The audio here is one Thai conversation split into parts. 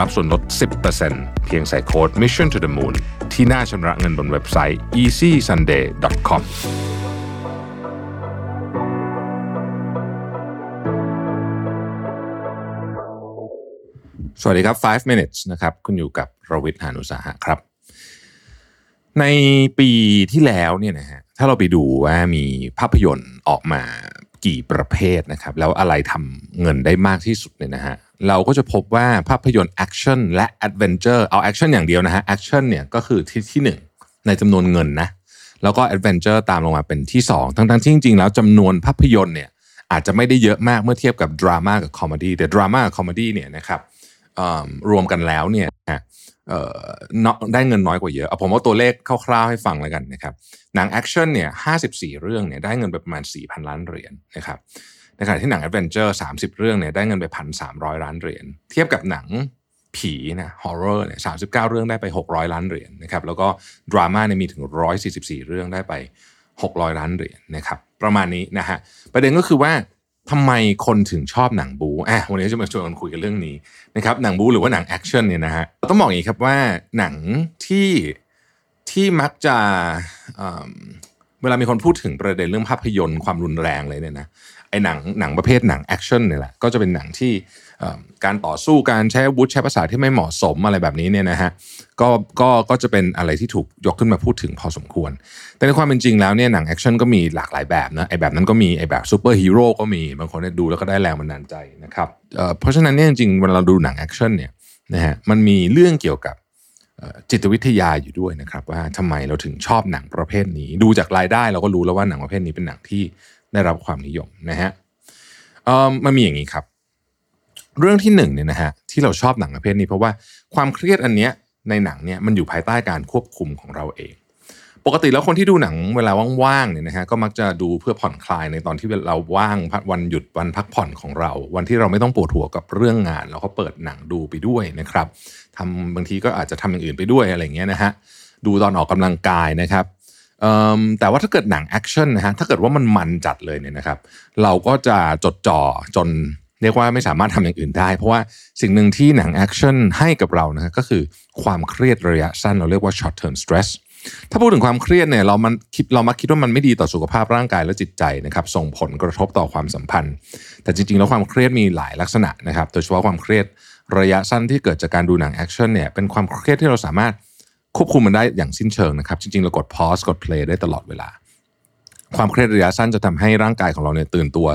รับส่วนลด 10%เพียงใส่โค้ด Mission to the Moon ที่หน้าชำระเงินบนเว็บไซต์ easysunday.com สวัสดีครับ 5 minutes นะครับ คุณอยู่กับรวิทย์หานุสาหะครับ ในปีที่แล้วเนี่ยนะฮะ ถ้าเราไปดูว่ามีภาพยนตร์ออกมา กี่ประเภทนะครับ แล้วอะไรทำเงินได้มากที่สุดเนี่ยนะฮะเราก็จะพบว่าภาพยนตร์แอคชั่นและ adventure เอาแอคชั่นอย่างเดียวนะฮะแอคชั่นเนี่ยก็คือที่ที่หนึ่งในจำนวนเงินนะแล้วก็ adventure ตามลงมาเป็นที่ 2 ทั้งๆที่จริงๆ แล้วจำนวนภาพยนตร์เนี่ยอาจจะไม่ได้เยอะมากเมื่อเทียบกับดราม่ากับคอมเมดี้แต่ดราม่ากับคอมเมดี้เนี่ยนะครับรวมกันแล้วเนี่ยนะ ได้เงินน้อยกว่าเยอะเอาผมเอาตัวเลขคร่าวๆให้ฟังแล้วกันนะครับหนังแอคชั่นเนี่ย54เรื่องเนี่ยได้เงินไปประมาณ 4,000 ล้านเหรียญนะครับในขณะที่หนัง adventure 30เรื่องเนี่ยได้เงินไป1,300ล้านเหรียญเทียบกับหนังผีนะ horror เนี่ย39เรื่องได้ไป 600 ล้านเหรียญนะครับแล้วก็ดราม่าเนี่ยมีถึง 144 เรื่องได้ไป 600 ล้านเหรียญนะครับประมาณนี้นะฮะประเด็นก็คือว่า ทำไมคนถึงชอบหนังบู๊อะวันนี้จะมาชวนกันคุยกันเรื่องนี้นะครับหนังบู๊หรือว่าหนังแอคชั่นเนี่ยนะฮะต้องบอกอย่างนี้ครับว่าหนังที่ที่มักจะเวลามีคนพูดถึงประเด็นเรื่องภาพยนตร์ความรุนแรงเลยเนี่ยนะ ไอ้หนังหนังประเภทหนังแอคชั่นเนี่ยแหละก็จะเป็นหนังที่การต่อสู้การใช้อาวุธใช้ภาษาที่ไม่เหมาะสมอะไรแบบนี้เนี่ยนะฮะก็ก็ก็จะเป็นอะไรที่ถูกยกขึ้นมาพูดถึงพอสมควร แต่ในความเป็นจริงแล้วเนี่ยหนังแอคชั่นก็มีหลากหลายแบบนะไอ้แบบนั้นก็มีไอ้แบบซูเปอร์ฮีโร่ก็มีบางคนเนี่ยดูแล้วก็ได้แรงบันดาลใจนะครับเพราะฉะนั้นเนี่ยจริงๆเวลาเราดูหนังแอคชั่นเนี่ยนะฮะมันมีเรื่องเกี่ยวกับจิตวิทยาอยู่ด้วยนะครับว่าทำไมเราถึงชอบหนังประเภทนี้ ดูจากรายได้เราก็รู้แล้วว่าหนังประเภทนี้เป็นหนังที่ ได้รับความนิยมนะฮะมันมีอย่างนี้ครับ เรื่องที่หนึ่งเนี่ยนะฮะที่เราชอบหนังประเภทนี้เพราะว่าความเครียดอันเนี้ยในหนังเนี่ยมันอยู่ภายใต้การควบคุมของเราเอง ปกติแล้วคนที่ดูหนังเวลาว่างๆเนี่ยนะฮะก็มักจะดูเพื่อผ่อนคลายในตอนที่เราว่างวันหยุดวันพักผ่อนของเรา วันที่เราไม่ต้องปวดหัวกับเรื่องงาน เราก็เปิดหนังดูไปด้วยนะครับทำบางทีก็อาจจะทำอย่างอื่นไปด้วยอะไรเงี้ยนะฮะดูตอนออกกำลังกายนะครับ แต่ว่าถ้าเกิดหนังแอคชั่นนะฮะถ้าเกิดว่ามันมันจัดเลยเนี่ยนะครับ เราก็จะจดจ่อจนเรียกว่าไม่สามารถทำอย่างอื่นได้ เพราะว่าสิ่งหนึ่งที่หนังแอคชั่นให้กับเรานะก็คือความเครียดระยะสั้นเราเรียกว่า short term stress ถ้าพูดถึงความเครียดเนี่ยเรามันคิดเรามักคิดว่ามันไม่ดีต่อสุขภาพร่างกายและจิตใจนะครับ ส่งผลกระทบต่อความสัมพันธ์ แต่จริงๆ แล้วความเครียดมีหลายลักษณะนะครับ โดยเฉพาะความเครียดระยะสั้นที่เกิดจากการดูหนังแอคชั่นเนี่ยเป็นความเครียดที่เราสามารถ ควบคุมมันได้อย่างสิ้นเชิงนะครับ จริงๆเรากด pause กด play ได้ตลอดเวลา ความเครียดระยะสั้นจะทำให้ร่างกายของเราเนี่ยตื่นตัว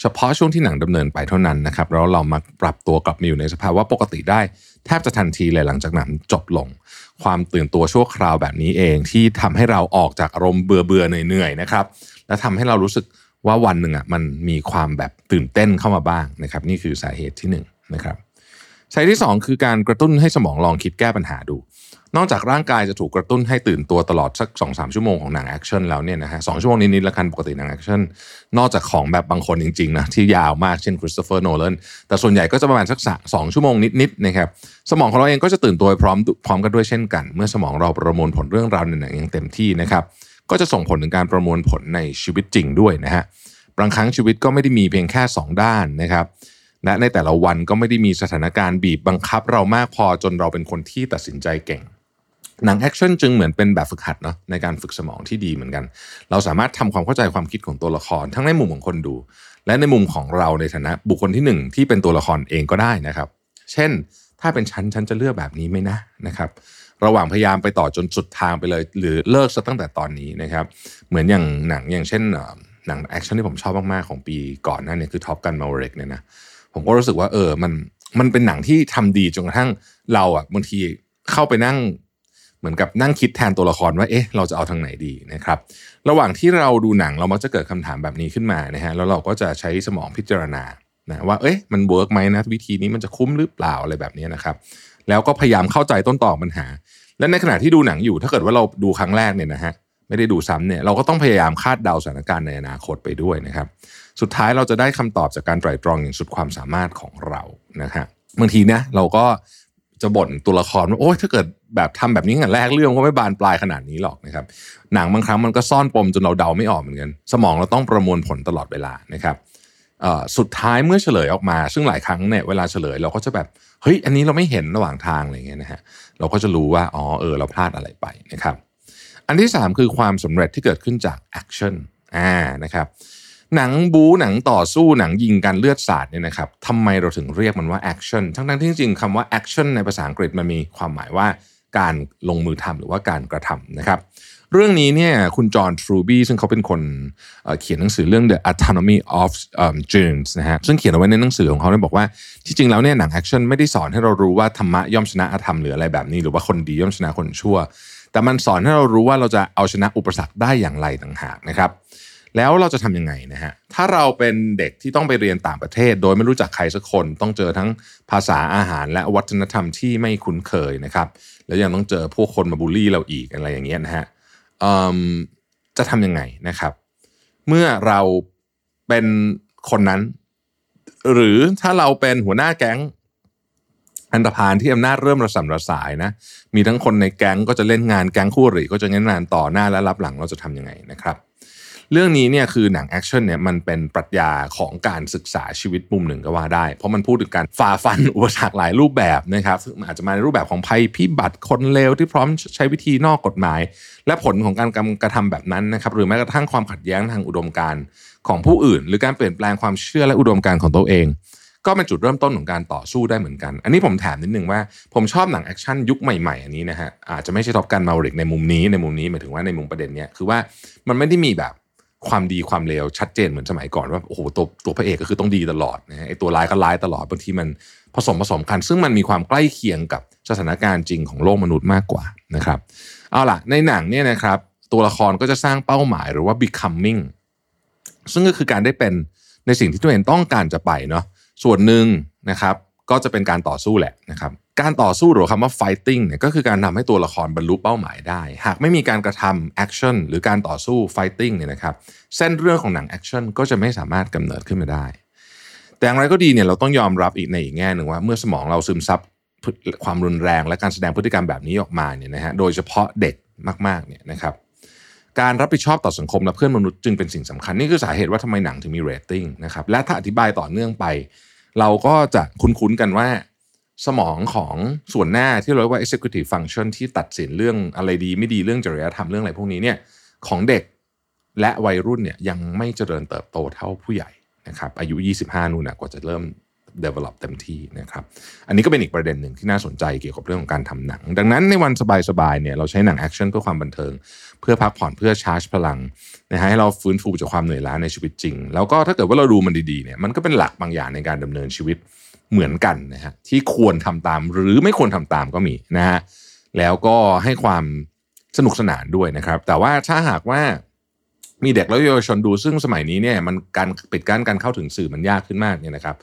เฉพาะช่วงที่หนังดำเนินไปเท่านั้นนะครับแล้วเรามาปรับตัวกลับมาอยู่ในสภาวะปกติได้ แทบจะทันทีเลยหลังจากหนังจบลง ความตื่นตัวชั่วคราวแบบนี้เองที่ทำให้เราออกจากอารมณ์เบื่อเบื่อๆเหนื่อยๆนะครับและทำให้เรารู้สึกว่าวันหนึ่งอะมันมีความแบบตื่นเต้นเข้ามาบ้างนะครับนี่คือสาเหตุที่หนึ่งนะครับสาเหตุที่สองคือการกระตุ้นให้สมองลองคิดแก้ปัญหาดู นอกจากร่างกายจะถูกกระตุ้นให้ตื่นตัวตลอดสัก2อสชั่วโมงของหนังแอคชั่นแล้วเนี่ยนะฮะสองชั่วโมงนิดๆละกันปกติหนังแอคชั่นนอกจากของแบบบางคนจริงๆนะที่ยาวมากเช่นคริสโตเฟอร์โนแลนแต่ส่วนใหญ่ก็จะประมาณสักสองชั่วโมงนิดๆนะครับสมองของเราเองก็จะตื่นตัวพร้อมพร้อมกันด้วยเช่นกัน เมื่อสมองเราประมวลผลเรื่องราวในหนังอย่างเต็มที่นะครับก็จะส่งผลถึงการประมวลผลในชีวิตจริงด้วยนะฮะบางครั้งชีวิตก็ไม่ได้มีเพียงแค่ 2 ด้านนะครับและในแต่ละวันก็ไม่ได้มีสถานการณ์บีบบังคับเรามากพอจนเราเป็นคนที่ตัดสินใจเก่ง หนังแอคชั่นจึงเหมือนเป็นแบบฝึกหัดเนาะในการฝึกสมองที่ดีเหมือนกัน เราสามารถทำความเข้าใจความคิดของตัวละคร ทั้งในมุมของคนดู และในมุมของเราในฐานะบุคคลที่หนึ่งที่เป็นตัวละครเองก็ได้นะครับ เช่น ถ้าเป็นฉันฉันจะเลือกแบบนี้ไหมนะนะครับระหว่างพยายามไปต่อจนสุดทางไปเลย หรือเลิกซะตั้งแต่ตอนนี้นะครับ เหมือนอย่างหนังอย่างเช่นหนังแอคชั่นที่ผมชอบมากๆ ของปีก่อนหน้านี้คือ Top Gun Maverick เนี่ยนะผมก็รู้สึกว่าเออมันมันเป็นหนังที่ทำดีจนกระทั่งเราอะบางทีเข้าไปนั่ง เหมือนกับนั่งคิดแทนตัวละครว่าเอ๊ะเราจะเอาทางไหนดีนะครับ ระหว่างที่เราดูหนังเรามักจะเกิดคำถามแบบนี้ขึ้นมานะฮะแล้วเราก็จะใช้สมองพิจารณานะว่าเอ๊ะมันเวิร์กไหมนะวิธีนี้มันจะคุ้มหรือเปล่าอะไรแบบนี้นะครับ แล้วก็พยายามเข้าใจต้นตอปัญหา และในขณะที่ดูหนังอยู่ถ้าเกิดว่าเราดูครั้งแรกเนี่ยนะฮะไม่ได้ดูซ้ำเนี่ยเราก็ต้องพยายามคาดเดาสถานการณ์ในอนาคตไปด้วยนะครับ สุดท้ายเราจะได้คำตอบจากการไตร่ตรองอย่างสุดความสามารถของเรานะฮะบางทีนะเราก็จะบ่นตัวละครว่าโอ้ยถ้าเกิด แบบทำแบบนี้งั้นแรกเรื่องก็ไม่บานปลายขนาดนี้หรอกนะครับ หนังบางครั้งมันก็ซ่อนปมจนเราเดาไม่ออกเหมือนกัน สมองเราต้องประมวลผลตลอดเวลานะครับสุดท้ายเมื่อเฉลยออกมา ซึ่งหลายครั้งเนี่ยเวลาเฉลยเราก็จะแบบเฮ้ยอันนี้เราไม่เห็นระหว่างทางอะไรเงี้ยนะฮะเราก็จะรู้ว่าอ๋อเออเราพลาดอะไรไปนะครับ อันที่ 3 คือความสำเร็จที่เกิดขึ้นจากแอคชั่นอ่านะครับหนังบู๊หนังต่อสู้หนังยิงกันเลือดสาดเนี่ยนะครับทำไมเราถึงเรียกมันว่าแอคชั่นทั้งๆที่จริงๆคำว่า action ในภาษาอังกฤษมันมีความหมายว่า การลงมือทำหรือว่าการกระทำนะครับ เรื่องนี้เนี่ยคุณ John Truby ซึ่งเขาเป็นคนเขียนหนังสือเรื่อง The Anatomy of um, Genres นะฮะซึ่งเขียนเอาไว้ในหนังสือของเขาเนี่ยบอกว่าที่จริงแล้วเนี่ยหนังแอคชั่นไม่ได้สอนให้เรารู้ว่าธรรมะย่อมชนะอธรรมหรืออะไรแบบนี้ หรือว่าคนดีย่อมชนะคนชั่ว แต่มันสอนให้เรารู้ว่าเราจะเอาชนะอุปสรรคได้อย่างไรต่างหากนะครับ แล้วเราจะทำยังไงนะฮะถ้าเราเป็นเด็กที่ต้องไปเรียนต่างประเทศ โดยไม่รู้จักใครสักคน ต้องเจอทั้งภาษาอาหารและวัฒนธรรมที่ไม่คุ้นเคยนะครับ แล้วยังต้องเจอพวกคนมาบูลลี่เราอีกอะไรอย่างเงี้ยนะฮะจะทำยังไงนะครับ เมื่อเราเป็นคนนั้น หรือถ้าเราเป็นหัวหน้าแก๊งอันตรพานที่อำนาจเริ่มระสำระสายนะ มีทั้งคนในแก๊งก็จะเล่นงานแก๊งคู่หรี่ก็จะเล่นงานต่อหน้าและรับหลังเราจะทำยังไงนะครับ เรื่องนี้เนี่ยคือหนังแอคชั่นเนี่ยมันเป็นปรัชญาของการศึกษาชีวิตมุมหนึ่งก็ว่าได้ เพราะมันพูดถึงการฝ่าฟันอุปสรรคหลายรูปแบบนะครับซึ่งอาจจะมาในรูปแบบของภัยพิบัติคนเลวที่พร้อมใช้วิธีนอกกฎหมาย และผลของการกระทำแบบนั้นนะครับหรือแม้กระทั่งความขัดแย้งทางอุดมการณ์ของผู้อื่น หรือการเปลี่ยนแปลงความเชื่อและอุดมการณ์ของตัวเองก็เป็นจุดเริ่มต้นของการต่อสู้ได้เหมือนกัน อันนี้ผมแถมนิดนึงว่าผมชอบหนังแอคชั่นยุคใหม่ๆ อันนี้นะฮะอาจจะไม่ใช่ Top Gun Maverick ในมุมนี้ในมุมนี้หมายถึงว่าในมุมประเด็นเนี้ยคือว่ามันไม่ได้มีแบบ ความดีความเลวชัดเจนเหมือนสมัยก่อนว่าโอ้โหตัวตัวพระเอกก็คือต้องดีตลอดนะไอตัวร้ายก็ร้ายตลอดบางทีมันผสมผสมกัน ซึ่งมันมีความใกล้เคียงกับสถานการณ์จริงของโลกมนุษย์มากกว่านะครับเอาล่ะในหนังเนี่ยนะครับตัวละครก็จะสร้างเป้าหมายหรือว่า becoming ซึ่งก็คือการได้เป็นในสิ่งที่ตัวเองต้องการจะไปเนาะส่วนหนึ่งนะครับ ก็จะเป็นการต่อสู้แหละนะครับการต่อสู้หรือคำว่า fighting เนี่ยก็คือการทำให้ตัวละครบรรลุเป้าหมายได้ หากไม่มีการกระทำ action หรือการต่อสู้ fighting เนี่ยนะครับเส้นเรื่องของหนัง action ก็จะไม่สามารถกำเนิดขึ้นมาได้ แต่อย่างไรก็ดีเนี่ยเราต้องยอมรับอีกในอีกแง่หนึ่งว่า เมื่อสมองเราซึมซับความรุนแรงและการแสดงพฤติกรรมแบบนี้ออกมาเนี่ยนะฮะโดยเฉพาะเด็กมากๆเนี่ยนะครับการรับผิดชอบต่อสังคมและเพื่อนมนุษย์จึงเป็นสิ่งสำคัญ นี่คือสาเหตุว่าทำไมหนังถึงมีเรตติ้งนะครับและถ้าอธิบายต่อเนื่องไป เราก็จะคุ้นๆกันว่า สมองของส่วนหน้าที่เรียกว่า executive function ที่ตัดสินเรื่องอะไรดีไม่ดีเรื่องจริยธรรมเรื่องอะไรพวกนี้เนี่ยของเด็กและวัยรุ่นเนี่ยยังไม่เจริญเติบโตเท่าผู้ใหญ่นะครับอายุ 25นู่นนะกว่าจะเริ่ม develop เต็มที่นะครับ อันนี้ก็เป็นอีกประเด็นหนึ่งที่น่าสนใจเกี่ยวกับเรื่องของการทำหนัง ดังนั้นในวันสบายๆเนี่ยเราใช้หนังแอคชั่นเพื่อความบันเทิง เพื่อพักผ่อนเพื่อชาร์จพลังนะฮะให้เราฟื้นฟูจากความเหนื่อยล้าในชีวิตจริง แล้วก็ถ้าเกิดว่าเราดูมันดีๆเนี่ยมันก็เป็นหลักบางอย่างในการดำเนินชีวิตเหมือนกันนะฮะที่ควรทำตามหรือไม่ควรทำตามก็มีนะฮะแล้วก็ให้ความสนุกสนานด้วยนะครับ แต่ว่าถ้าหากว่ามีเด็กและเยาวชนดูซึ่งสมัยนี้เนี่ยมันการปิดกั้นการเข้าถึงสื่อมันยากขึ้นมากเนี่ยนะครับ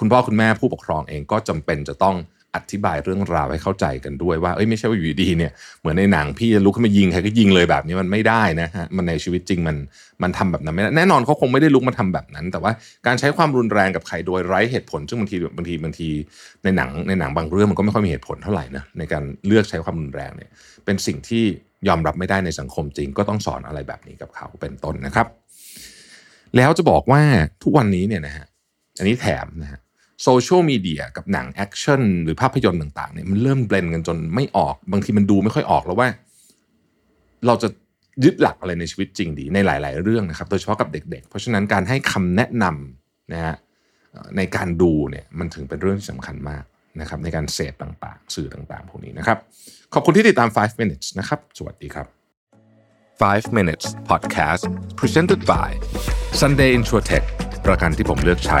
คุณพ่อคุณแม่ผู้ปกครองเองก็จำเป็นจะต้องอธิบายเรื่องราวให้เข้าใจกันด้วยว่าเอ้ยไม่ใช่ว่าอยู่ดีเนี่ยเหมือนในหนังพี่จะลุกขึ้นมายิงใครก็ยิงเลยแบบนี้มันไม่ได้นะฮะมันในชีวิตจริงมันมันทำแบบนั้นไม่ได้แน่นอนเขาคงไม่ได้ลุกมาทำแบบนั้น แต่ว่าการใช้ความรุนแรงกับใครโดยไร้เหตุผลซึ่งบางทีบางทีบางทีในหนังในหนังบางเรื่องมันก็ไม่ค่อยมีเหตุผลเท่าไหร่นะในการเลือกใช้ความรุนแรงเนี่ยเป็นสิ่งที่ยอมรับไม่ได้ในสังคมจริง ก็ต้องสอนอะไรแบบนี้กับเขาเป็นต้นนะครับ แล้วจะบอกว่าทุกวันนี้เนี่ยนะฮะอันนี้แถมนะฮะ โซเชียลมีเดียกับหนังแอคชั่นหรือภาพยนตร์ต่างๆเนี่ยมันเริ่ม blend กันจนไม่ออก บางทีมันดูไม่ค่อยออกแล้วว่า เราจะยึดหลักอะไรในชีวิตจริงดีในหลาย ๆ เรื่องนะครับ โดยเฉพาะกับเด็ก ๆ เพราะฉะนั้นการให้คำแนะนำนะฮะในการดูเนี่ยมันถึงเป็นเรื่องที่สำคัญมากนะครับในการเสพต่างๆ สื่อต่างๆ พวกนี้นะครับ ขอบคุณที่ติดตาม 5 minutes นะครับ สวัสดีครับ 5 minutes podcast presented by Sunday Insurtech ประกันที่ผมเลือกใช้